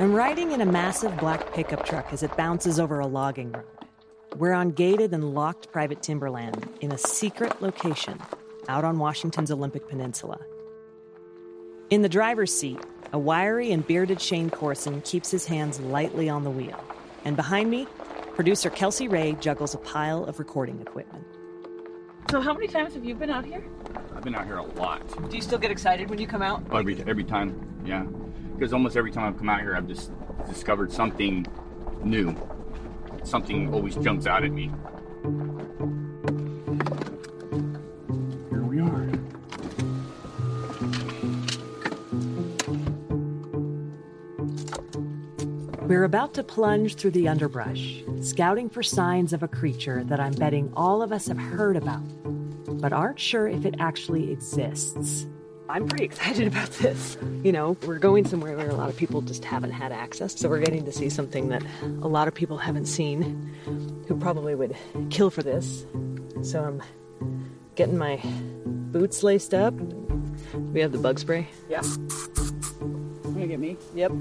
I'm riding in a massive black pickup truck as it bounces over a logging road. We're on gated and locked private timberland in a secret location out on Washington's Olympic Peninsula. In the driver's seat, a wiry and bearded Shane Corson keeps his hands lightly on the wheel. And behind me, producer Kelsey Ray juggles a pile of recording equipment. So, how many times have you been out here? I've been out here a lot. Do you still get excited when you come out? Oh, every every time, yeah. Because almost every time I've come out here, I've just discovered something new. Something always jumps out at me. Here we are. We're about to plunge through the underbrush, scouting for signs of a creature that I'm betting all of us have heard about, but aren't sure if it actually exists. I'm pretty excited about this. You know, we're going somewhere where a lot of people just haven't had access, so we're getting to see something that a lot of people haven't seen who probably would kill for this. So I'm getting my boots laced up. We have the bug spray. Yeah. You gonna get me? Yep.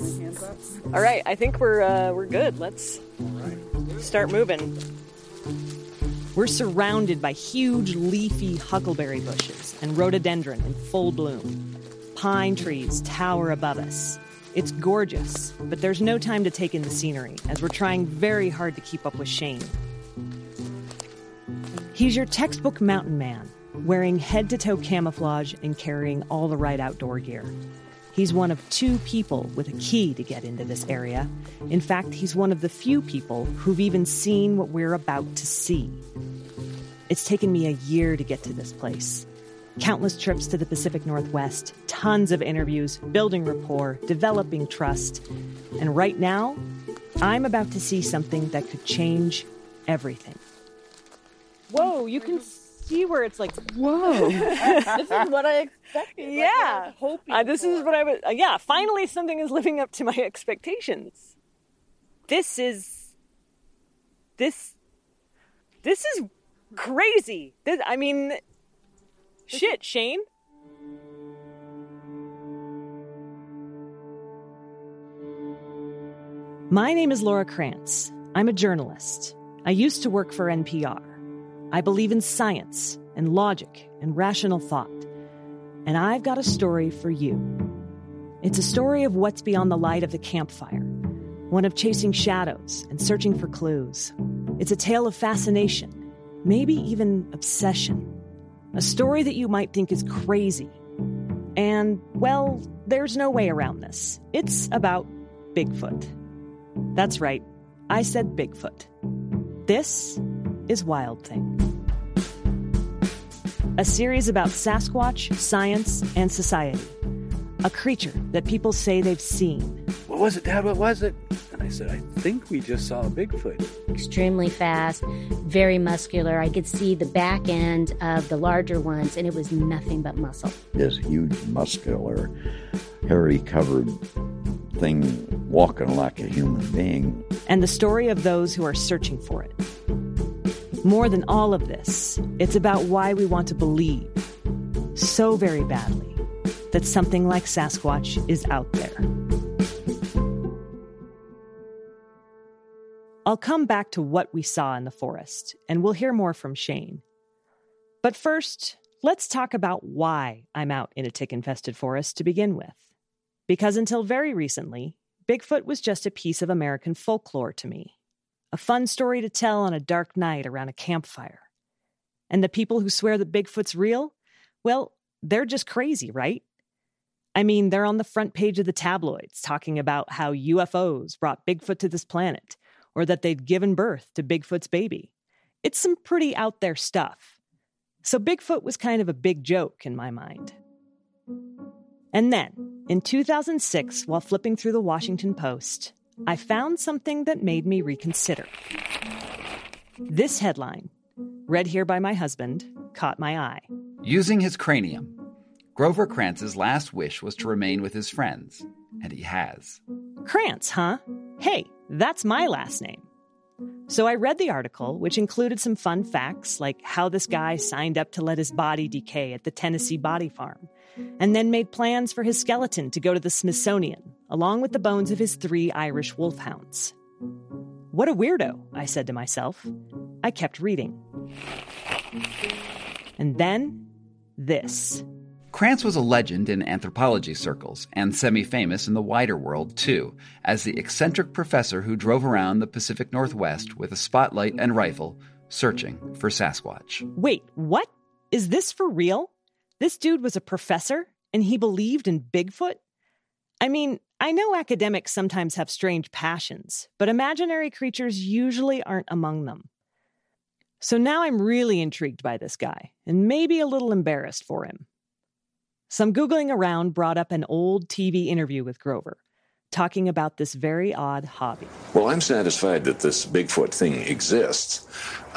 Hands up? All right, I think we're uh, we're good. Let's start moving. We're surrounded by huge leafy huckleberry bushes and rhododendron in full bloom. Pine trees tower above us. It's gorgeous, but there's no time to take in the scenery as we're trying very hard to keep up with Shane. He's your textbook mountain man, wearing head to toe camouflage and carrying all the right outdoor gear. He's one of two people with a key to get into this area. In fact, he's one of the few people who've even seen what we're about to see. It's taken me a year to get to this place. Countless trips to the Pacific Northwest, tons of interviews, building rapport, developing trust. And right now, I'm about to see something that could change everything. Whoa, you can see where it's like, Whoa. this is what I expected. yeah. hoping Uh, this is what I was. Uh, yeah, finally something is living up to my expectations. This is. This. This is crazy. This, I mean, shit, Shane. My name is Laura Krantz. I'm a journalist. I used to work for NPR. I believe in science and logic and rational thought. And I've got a story for you. It's a story of what's beyond the light of the campfire, one of chasing shadows and searching for clues. It's a tale of fascination, maybe even obsession. A story that you might think is crazy. And, well, there's no way around this. It's about Bigfoot. That's right, I said Bigfoot. This is Wild Thing. A series about Sasquatch, science, and society. A creature that people say they've seen. What was it, Dad? What was it? And I said, I think we just saw a Bigfoot. extremely fast, very muscular. I could see the back end of the larger ones, and it was nothing but muscle. this huge, muscular, hairy covered thing walking like a human being. and the story of those who are searching for it. More than all of this, it's about why we want to believe so very badly that something like Sasquatch is out there. I'll come back to what we saw in the forest, and we'll hear more from Shane. But first, let's talk about why I'm out in a tick infested forest to begin with. Because until very recently, Bigfoot was just a piece of American folklore to me. A fun story to tell on a dark night around a campfire. And the people who swear that Bigfoot's real, well, they're just crazy, right? I mean, they're on the front page of the tabloids talking about how UFOs brought Bigfoot to this planet, or that they'd given birth to Bigfoot's baby. It's some pretty out there stuff. So Bigfoot was kind of a big joke in my mind. And then, in 2006, while flipping through the Washington Post, I found something that made me reconsider. This headline, read here by my husband, caught my eye. Using his cranium, Grover Krantz's last wish was to remain with his friends, and he has. Krantz, huh? Hey, that's my last name. So I read the article, which included some fun facts like how this guy signed up to let his body decay at the Tennessee Body Farm, and then made plans for his skeleton to go to the Smithsonian, along with the bones of his three Irish wolfhounds. What a weirdo, I said to myself. I kept reading. And then, this. Krantz was a legend in anthropology circles and semi famous in the wider world, too, as the eccentric professor who drove around the Pacific Northwest with a spotlight and rifle searching for Sasquatch. Wait, what? Is this for real? This dude was a professor and he believed in Bigfoot? I mean, I know academics sometimes have strange passions, but imaginary creatures usually aren't among them. So now I'm really intrigued by this guy and maybe a little embarrassed for him. Some Googling around brought up an old TV interview with Grover, talking about this very odd hobby. Well, I'm satisfied that this Bigfoot thing exists.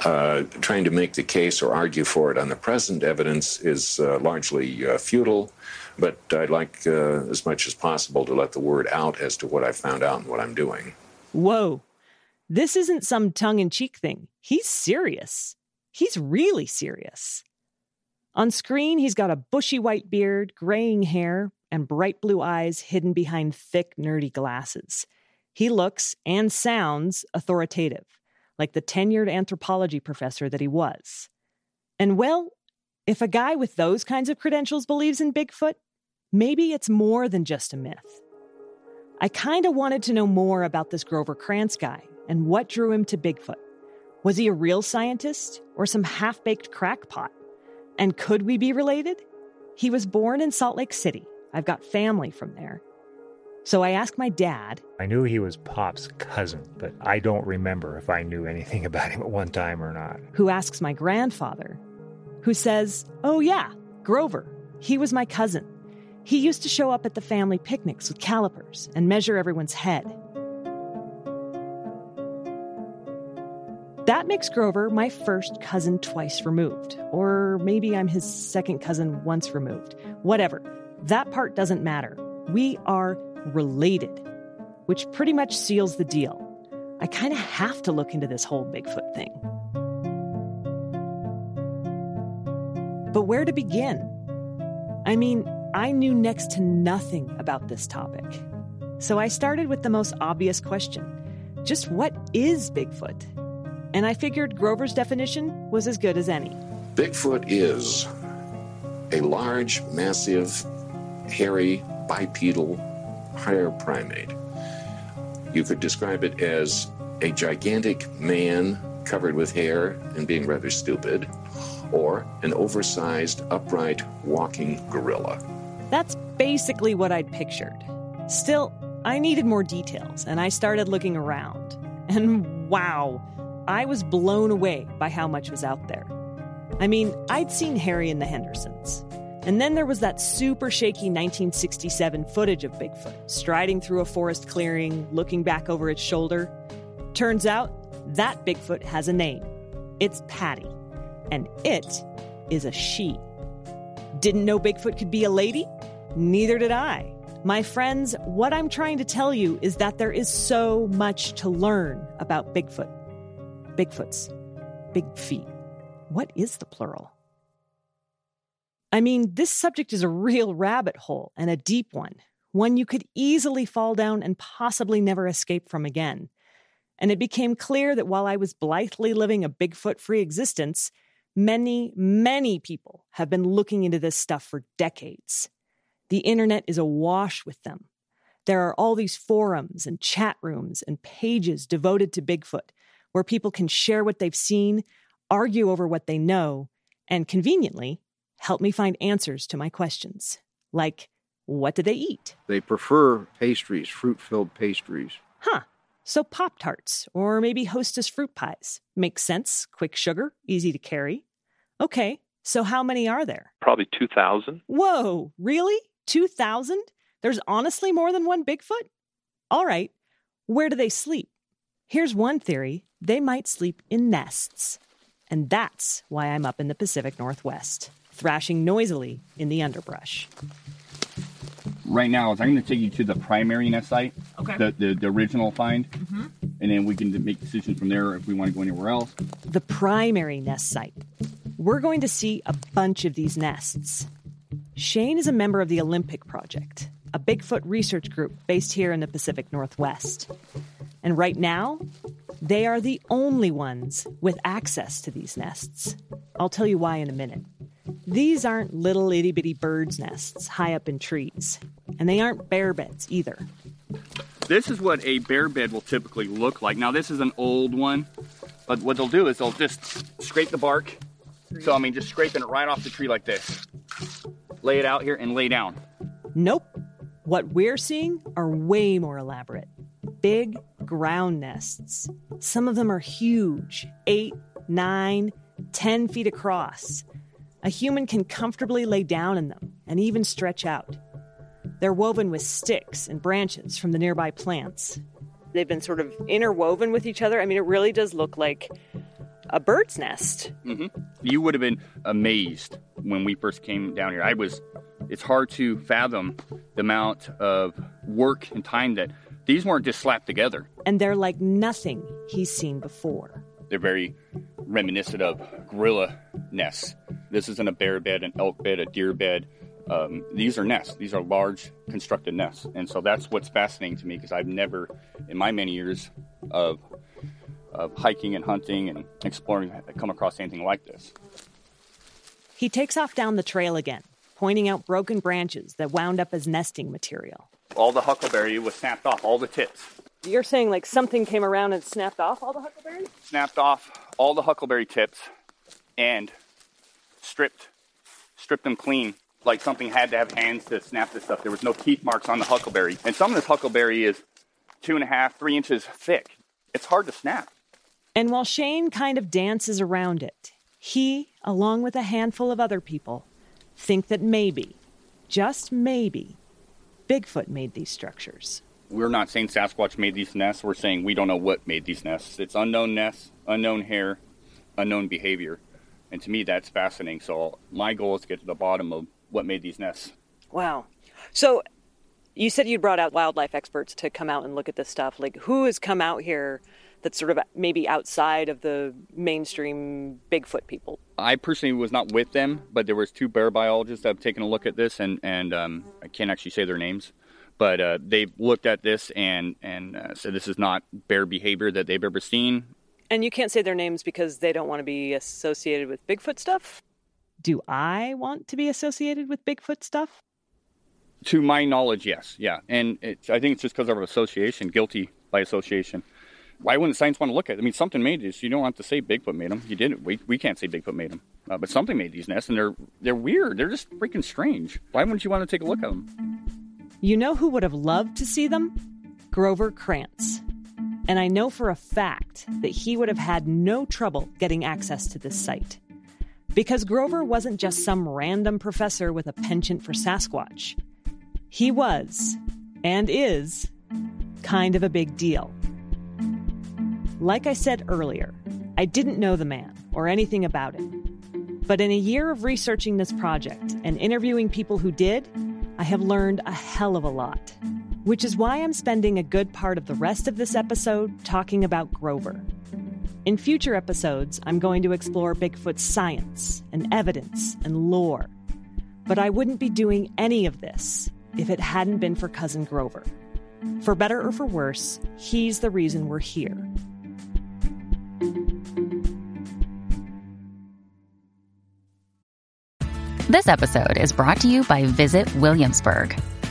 Uh, trying to make the case or argue for it on the present evidence is uh, largely uh, futile, but I'd like uh, as much as possible to let the word out as to what I found out and what I'm doing. Whoa, this isn't some tongue in cheek thing. He's serious. He's really serious. On screen, he's got a bushy white beard, graying hair, and bright blue eyes hidden behind thick, nerdy glasses. He looks and sounds authoritative, like the tenured anthropology professor that he was. And well, if a guy with those kinds of credentials believes in Bigfoot, maybe it's more than just a myth. I kind of wanted to know more about this Grover Krantz guy and what drew him to Bigfoot. Was he a real scientist or some half baked crackpot? And could we be related? He was born in Salt Lake City. I've got family from there. So I asked my dad. I knew he was Pop's cousin, but I don't remember if I knew anything about him at one time or not. Who asks my grandfather, who says, Oh, yeah, Grover. He was my cousin. He used to show up at the family picnics with calipers and measure everyone's head. That makes Grover my first cousin twice removed. Or maybe I'm his second cousin once removed. Whatever. That part doesn't matter. We are related, which pretty much seals the deal. I kind of have to look into this whole Bigfoot thing. But where to begin? I mean, I knew next to nothing about this topic. So I started with the most obvious question just what is Bigfoot? And I figured Grover's definition was as good as any. Bigfoot is a large, massive, hairy, bipedal, higher primate. You could describe it as a gigantic man covered with hair and being rather stupid, or an oversized, upright, walking gorilla. That's basically what I'd pictured. Still, I needed more details, and I started looking around. And wow, I was blown away by how much was out there. I mean, I'd seen Harry and the Hendersons. And then there was that super shaky 1967 footage of Bigfoot striding through a forest clearing, looking back over its shoulder. Turns out that Bigfoot has a name. It's Patty. And it is a she. Didn't know Bigfoot could be a lady? Neither did I. My friends, what I'm trying to tell you is that there is so much to learn about Bigfoot. Bigfoots. Big feet. What is the plural? I mean, this subject is a real rabbit hole and a deep one, one you could easily fall down and possibly never escape from again. And it became clear that while I was blithely living a Bigfoot free existence, many, many people have been looking into this stuff for decades. The internet is awash with them. There are all these forums and chat rooms and pages devoted to Bigfoot where people can share what they've seen, argue over what they know, and conveniently help me find answers to my questions. Like, what do they eat? They prefer pastries, fruit filled pastries. Huh. So Pop Tarts, or maybe Hostess fruit pies. Makes sense. Quick sugar, easy to carry. Okay, so how many are there? Probably 2,000. Whoa, really? 2,000? There's honestly more than one Bigfoot? All right, where do they sleep? Here's one theory they might sleep in nests. And that's why I'm up in the Pacific Northwest, thrashing noisily in the underbrush. Right now, is I'm going to take you to the primary nest site, Okay. the, the, the original find, Mm-hmm. and then we can make decisions from there if we want to go anywhere else. The primary nest site. We're going to see a bunch of these nests. Shane is a member of the Olympic Project. a Bigfoot research group based here in the Pacific Northwest. And right now, they are the only ones with access to these nests. I'll tell you why in a minute. These aren't little itty bitty birds' nests high up in trees, and they aren't bear beds either. This is what a bear bed will typically look like. Now, this is an old one, but what they'll do is they'll just scrape the bark. So, I mean, just scraping it right off the tree like this. Lay it out here and lay down. Nope. What we're seeing are way more elaborate. Big ground nests. Some of them are huge eight, nine, ten feet across. A human can comfortably lay down in them and even stretch out. They're woven with sticks and branches from the nearby plants. They've been sort of interwoven with each other. I mean, it really does look like a bird's nest. hmm You would have been amazed when we first came down here. I was, it's hard to fathom the amount of work and time that these weren't just slapped together. And they're like nothing he's seen before. They're very reminiscent of gorilla nests. This isn't a bear bed, an elk bed, a deer bed. Um, these are nests. These are large constructed nests. And so that's what's fascinating to me because I've never, in my many years of, of hiking and hunting and exploring, come across anything like this. He takes off down the trail again, pointing out broken branches that wound up as nesting material. All the huckleberry was snapped off, all the tips. You're saying like something came around and snapped off all the huckleberries? Snapped off all the huckleberry tips and stripped, stripped them clean. Like something had to have hands to snap this stuff. There was no teeth marks on the huckleberry. And some of this huckleberry is two and a half, three inches thick. It's hard to snap. And while Shane kind of dances around it, he, along with a handful of other people, think that maybe, just maybe, Bigfoot made these structures. We're not saying Sasquatch made these nests. We're saying we don't know what made these nests. It's unknown nests, unknown hair, unknown behavior. And to me, that's fascinating. So my goal is to get to the bottom of what made these nests. Wow. So you said you brought out wildlife experts to come out and look at this stuff. Like, who has come out here that's sort of maybe outside of the mainstream Bigfoot people? I personally was not with them, but there was two bear biologists that have taken a look at this, and and um, I can't actually say their names, but uh, they've looked at this and and uh, said this is not bear behavior that they've ever seen. And you can't say their names because they don't want to be associated with Bigfoot stuff? Do I want to be associated with Bigfoot stuff? To my knowledge, yes, yeah, and it's, I think it's just because of our association, guilty by association. Why wouldn't science want to look at it? I mean, something made this. You don't have to say Bigfoot made them. You didn't. We, we can't say Bigfoot made them. Uh, but something made these nests, and they're they're weird. They're just freaking strange. Why wouldn't you want to take a look at them? You know who would have loved to see them? Grover Krantz. And I know for a fact that he would have had no trouble getting access to this site. Because Grover wasn't just some random professor with a penchant for Sasquatch. He was, and is, kind of a big deal. Like I said earlier, I didn't know the man or anything about it. But in a year of researching this project and interviewing people who did, I have learned a hell of a lot. Which is why I'm spending a good part of the rest of this episode talking about Grover. In future episodes, I'm going to explore Bigfoot's science and evidence and lore. But I wouldn't be doing any of this if it hadn't been for Cousin Grover. For better or for worse, he's the reason we're here. This episode is brought to you by Visit Williamsburg.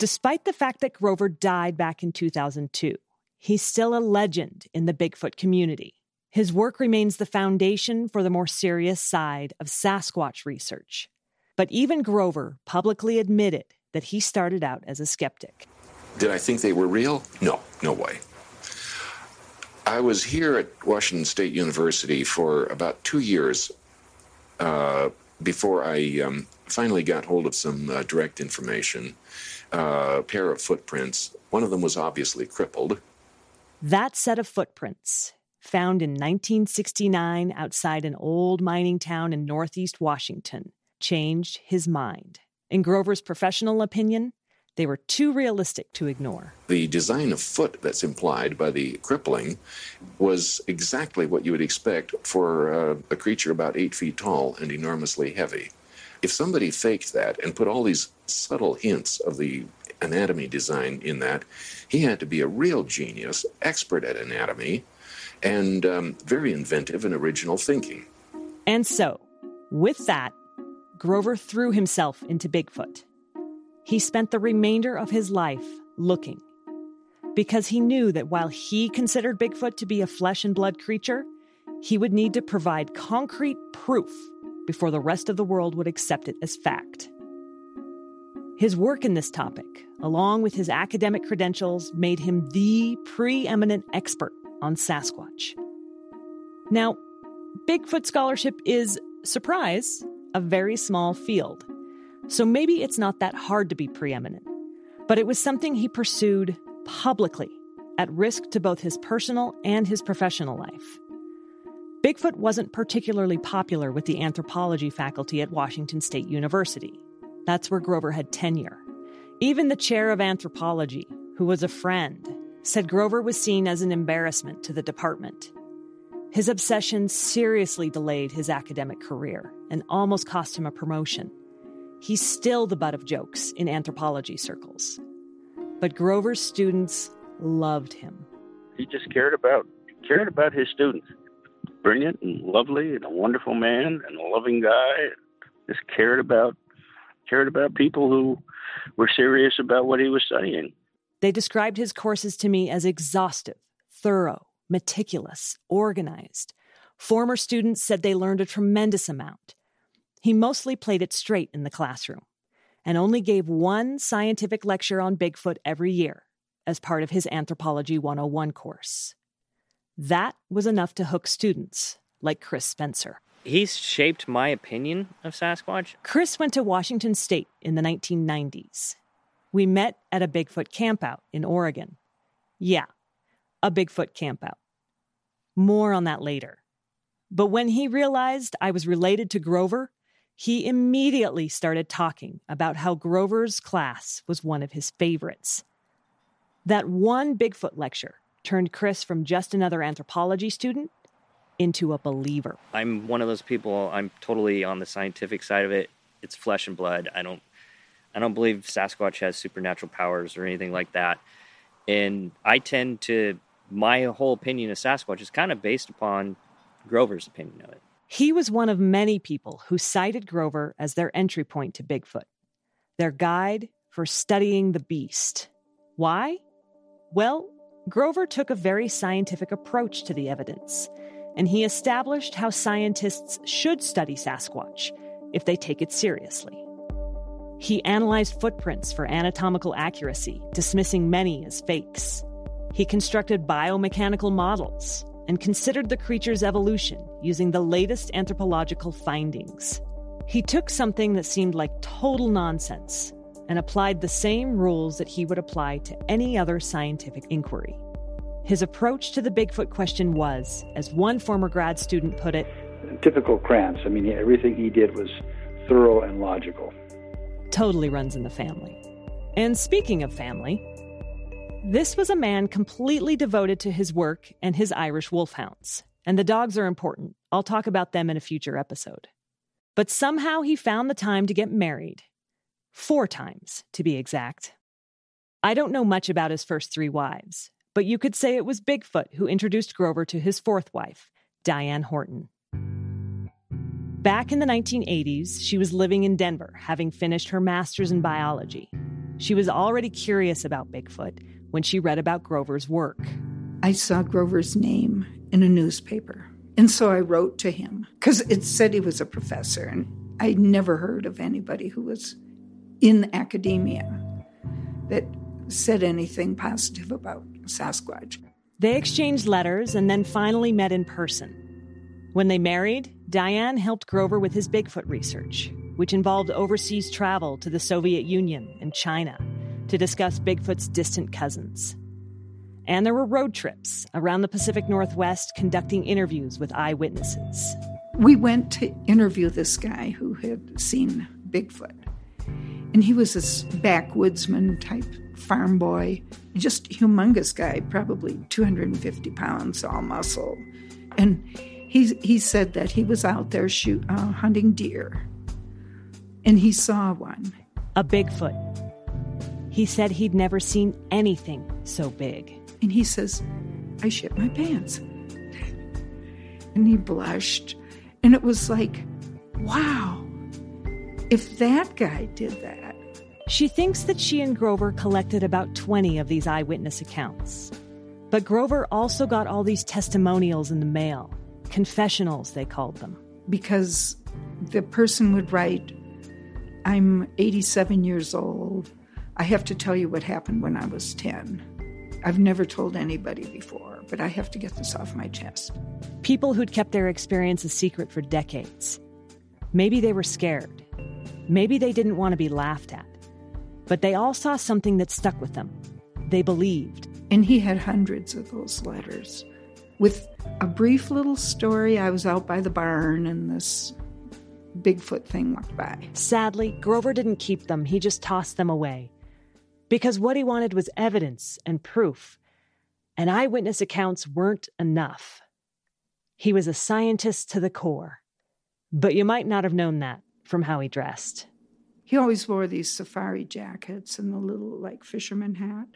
Despite the fact that Grover died back in 2002, he's still a legend in the Bigfoot community. His work remains the foundation for the more serious side of Sasquatch research. But even Grover publicly admitted that he started out as a skeptic. Did I think they were real? No, no way. I was here at Washington State University for about two years uh, before I um, finally got hold of some uh, direct information. Uh, a pair of footprints. One of them was obviously crippled. That set of footprints, found in 1969 outside an old mining town in northeast Washington, changed his mind. In Grover's professional opinion, they were too realistic to ignore. The design of foot that's implied by the crippling was exactly what you would expect for uh, a creature about eight feet tall and enormously heavy. If somebody faked that and put all these subtle hints of the anatomy design in that, he had to be a real genius, expert at anatomy, and um, very inventive and original thinking. And so, with that, Grover threw himself into Bigfoot. He spent the remainder of his life looking because he knew that while he considered Bigfoot to be a flesh and blood creature, he would need to provide concrete proof before the rest of the world would accept it as fact. His work in this topic, along with his academic credentials, made him the preeminent expert on Sasquatch. Now, Bigfoot scholarship is, surprise, a very small field. So maybe it's not that hard to be preeminent. But it was something he pursued publicly, at risk to both his personal and his professional life. Bigfoot wasn't particularly popular with the anthropology faculty at Washington State University. That's where Grover had tenure. Even the chair of anthropology, who was a friend, said Grover was seen as an embarrassment to the department. His obsession seriously delayed his academic career and almost cost him a promotion. He's still the butt of jokes in anthropology circles. But Grover's students loved him. He just cared about cared about his students. Brilliant and lovely and a wonderful man and a loving guy. Just cared about cared about people who were serious about what he was studying. They described his courses to me as exhaustive, thorough, meticulous, organized. Former students said they learned a tremendous amount. He mostly played it straight in the classroom and only gave one scientific lecture on Bigfoot every year as part of his Anthropology 101 course. That was enough to hook students like Chris Spencer. He's shaped my opinion of Sasquatch. Chris went to Washington State in the 1990s. We met at a Bigfoot campout in Oregon. Yeah, a Bigfoot campout. More on that later. But when he realized I was related to Grover, he immediately started talking about how Grover's class was one of his favorites. That one Bigfoot lecture turned Chris from just another anthropology student into a believer. I'm one of those people, I'm totally on the scientific side of it. It's flesh and blood. I don't I don't believe Sasquatch has supernatural powers or anything like that. And I tend to my whole opinion of Sasquatch is kind of based upon Grover's opinion of it. He was one of many people who cited Grover as their entry point to Bigfoot, their guide for studying the beast. Why? Well, Grover took a very scientific approach to the evidence, and he established how scientists should study Sasquatch if they take it seriously. He analyzed footprints for anatomical accuracy, dismissing many as fakes. He constructed biomechanical models and considered the creature's evolution using the latest anthropological findings. He took something that seemed like total nonsense and applied the same rules that he would apply to any other scientific inquiry. His approach to the Bigfoot question was, as one former grad student put it, typical Krantz. I mean, everything he did was thorough and logical. Totally runs in the family. And speaking of family, this was a man completely devoted to his work and his Irish wolfhounds. And the dogs are important. I'll talk about them in a future episode. But somehow he found the time to get married. Four times, to be exact. I don't know much about his first three wives, but you could say it was Bigfoot who introduced Grover to his fourth wife, Diane Horton. Back in the 1980s, she was living in Denver, having finished her master's in biology. She was already curious about Bigfoot when she read about Grover's work. I saw Grover's name in a newspaper. And so I wrote to him because it said he was a professor, and I'd never heard of anybody who was in academia that said anything positive about Sasquatch. They exchanged letters and then finally met in person. When they married, Diane helped Grover with his Bigfoot research, which involved overseas travel to the Soviet Union and China to discuss Bigfoot's distant cousins. And there were road trips around the Pacific Northwest conducting interviews with eyewitnesses. We went to interview this guy who had seen Bigfoot. And he was this backwoodsman type farm boy, just humongous guy, probably 250 pounds, all muscle. And he, he said that he was out there shoot, uh, hunting deer. And he saw one. A Bigfoot. He said he'd never seen anything so big. And he says, I shit my pants. and he blushed. And it was like, wow, if that guy did that. She thinks that she and Grover collected about 20 of these eyewitness accounts. But Grover also got all these testimonials in the mail, confessionals, they called them. Because the person would write, I'm 87 years old. I have to tell you what happened when I was 10. I've never told anybody before, but I have to get this off my chest. People who'd kept their experience a secret for decades. Maybe they were scared. Maybe they didn't want to be laughed at. But they all saw something that stuck with them. They believed. And he had hundreds of those letters with a brief little story. I was out by the barn and this Bigfoot thing walked by. Sadly, Grover didn't keep them, he just tossed them away because what he wanted was evidence and proof, and eyewitness accounts weren't enough. He was a scientist to the core, but you might not have known that from how he dressed. He always wore these safari jackets and the little, like, fisherman hat.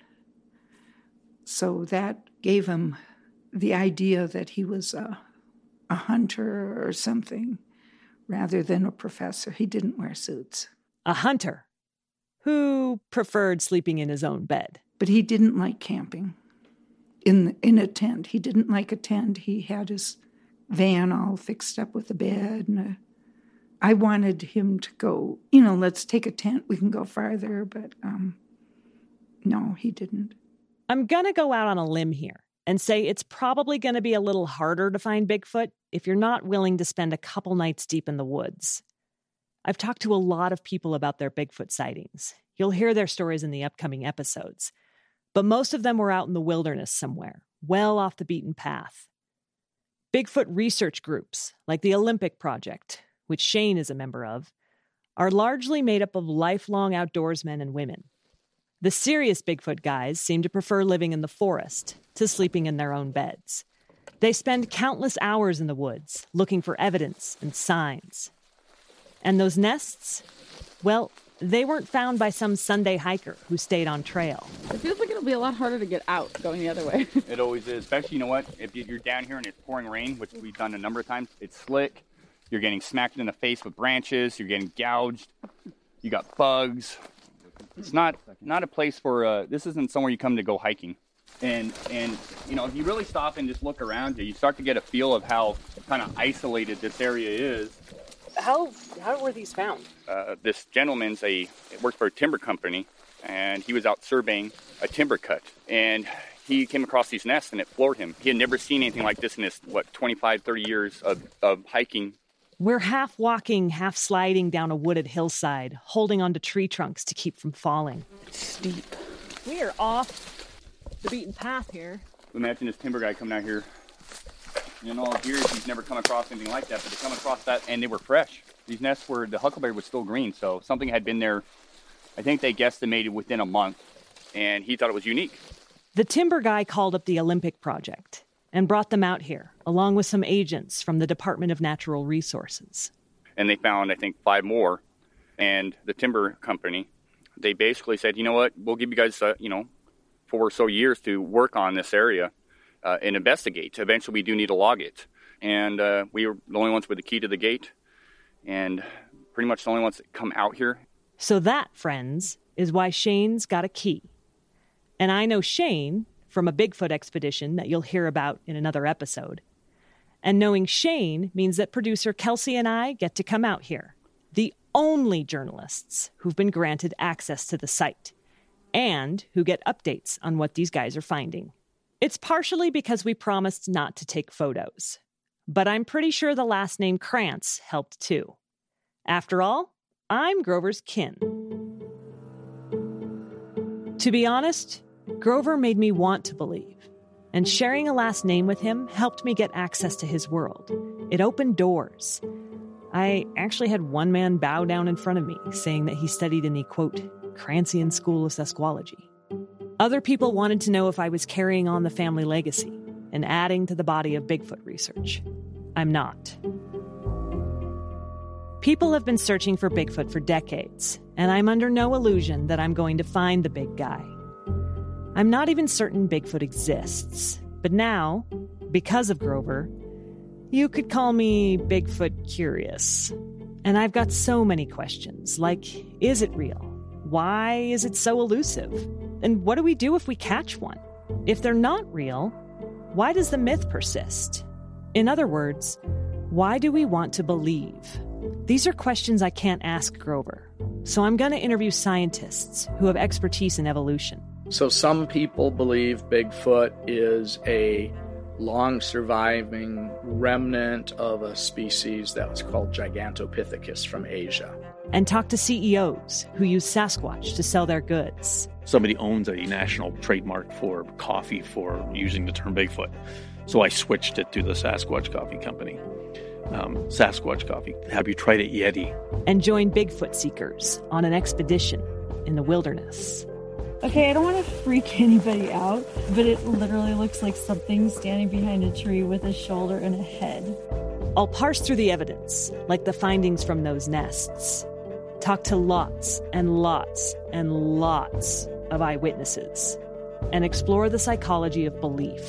So that gave him the idea that he was a, a hunter or something rather than a professor. He didn't wear suits. A hunter? who preferred sleeping in his own bed. But he didn't like camping in, in a tent. He didn't like a tent. He had his van all fixed up with a bed. And a, I wanted him to go, you know, let's take a tent. We can go farther. But um, no, he didn't. I'm going to go out on a limb here and say it's probably going to be a little harder to find Bigfoot if you're not willing to spend a couple nights deep in the woods. I've talked to a lot of people about their Bigfoot sightings. You'll hear their stories in the upcoming episodes. But most of them were out in the wilderness somewhere, well off the beaten path. Bigfoot research groups, like the Olympic Project, which Shane is a member of, are largely made up of lifelong outdoorsmen and women. The serious Bigfoot guys seem to prefer living in the forest to sleeping in their own beds. They spend countless hours in the woods looking for evidence and signs, and those nests, well, they weren't found by some Sunday hiker who stayed on trail. It feels like it'll be a lot harder to get out going the other way. it always is, especially, you know what, if you're down here and it's pouring rain, which we've done a number of times, it's slick. You're getting smacked in the face with branches. You're getting gouged. You got bugs. It's not not a place for. Uh, this isn't somewhere you come to go hiking. And and you know if you really stop and just look around you, you start to get a feel of how kind of isolated this area is how how were these found? Uh, this gentleman's a worked for a timber company, and he was out surveying a timber cut, and he came across these nests, and it floored him. He had never seen anything like this in his what 25, 30 years of, of hiking. We're half walking, half sliding down a wooded hillside, holding onto tree trunks to keep from falling. It's steep. We are off the beaten path here. Imagine this timber guy coming out here in all years he's never come across anything like that, but to come across that and they were fresh. These nests were the huckleberry was still green, so something had been there. I think they guesstimated within a month, and he thought it was unique. The timber guy called up the Olympic Project and brought them out here, along with some agents from the Department of Natural Resources. And they found, I think, five more. And the timber company, they basically said, you know what, we'll give you guys, uh, you know, four or so years to work on this area uh, and investigate. Eventually, we do need to log it. And uh, we were the only ones with the key to the gate, and pretty much the only ones that come out here. So, that, friends, is why Shane's got a key. And I know Shane from a Bigfoot expedition that you'll hear about in another episode. And knowing Shane means that producer Kelsey and I get to come out here, the only journalists who've been granted access to the site and who get updates on what these guys are finding. It's partially because we promised not to take photos, but I'm pretty sure the last name Krantz helped too. After all, I'm Grover's kin. To be honest, Grover made me want to believe, and sharing a last name with him helped me get access to his world. It opened doors. I actually had one man bow down in front of me, saying that he studied in the quote, Krantzian School of Sasquology. Other people wanted to know if I was carrying on the family legacy and adding to the body of Bigfoot research. I'm not. People have been searching for Bigfoot for decades, and I'm under no illusion that I'm going to find the big guy. I'm not even certain Bigfoot exists, but now, because of Grover, you could call me Bigfoot curious. And I've got so many questions like is it real? Why is it so elusive? And what do we do if we catch one? If they're not real, why does the myth persist? In other words, why do we want to believe? These are questions I can't ask Grover. So I'm going to interview scientists who have expertise in evolution. So some people believe Bigfoot is a long surviving remnant of a species that was called Gigantopithecus from Asia. And talk to CEOs who use Sasquatch to sell their goods. Somebody owns a national trademark for coffee for using the term Bigfoot. So I switched it to the Sasquatch Coffee Company. Um, Sasquatch Coffee. Have you tried it, Yeti? And join Bigfoot seekers on an expedition in the wilderness. Okay, I don't want to freak anybody out, but it literally looks like something standing behind a tree with a shoulder and a head. I'll parse through the evidence, like the findings from those nests. Talk to lots and lots and lots of eyewitnesses, and explore the psychology of belief.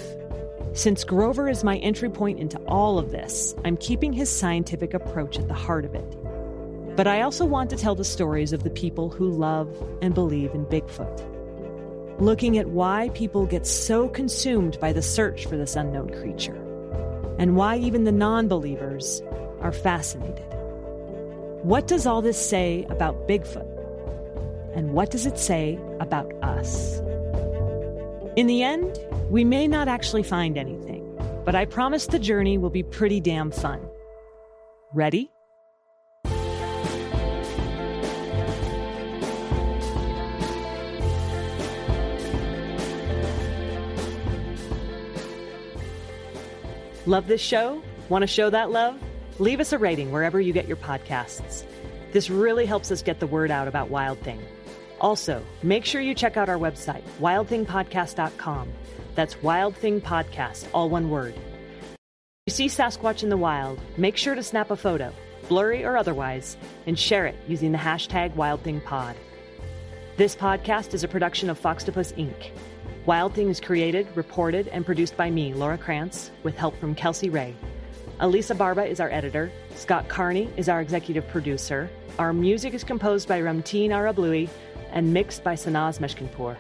Since Grover is my entry point into all of this, I'm keeping his scientific approach at the heart of it. But I also want to tell the stories of the people who love and believe in Bigfoot looking at why people get so consumed by the search for this unknown creature, and why even the non believers are fascinated. What does all this say about Bigfoot? And what does it say about us? In the end, we may not actually find anything, but I promise the journey will be pretty damn fun. Ready? Love this show? Want to show that love? Leave us a rating wherever you get your podcasts. This really helps us get the word out about Wild Thing. Also, make sure you check out our website, wildthingpodcast.com. That's Wild Thing Podcast, all one word. If you see Sasquatch in the wild, make sure to snap a photo, blurry or otherwise, and share it using the hashtag WildThingPod. This podcast is a production of Foxtopus Inc. Wild Thing is created, reported, and produced by me, Laura Krantz, with help from Kelsey Ray. Elisa Barba is our editor. Scott Carney is our executive producer. Our music is composed by Ramteen Arablouei and mixed by Sanaz Meshkinpour.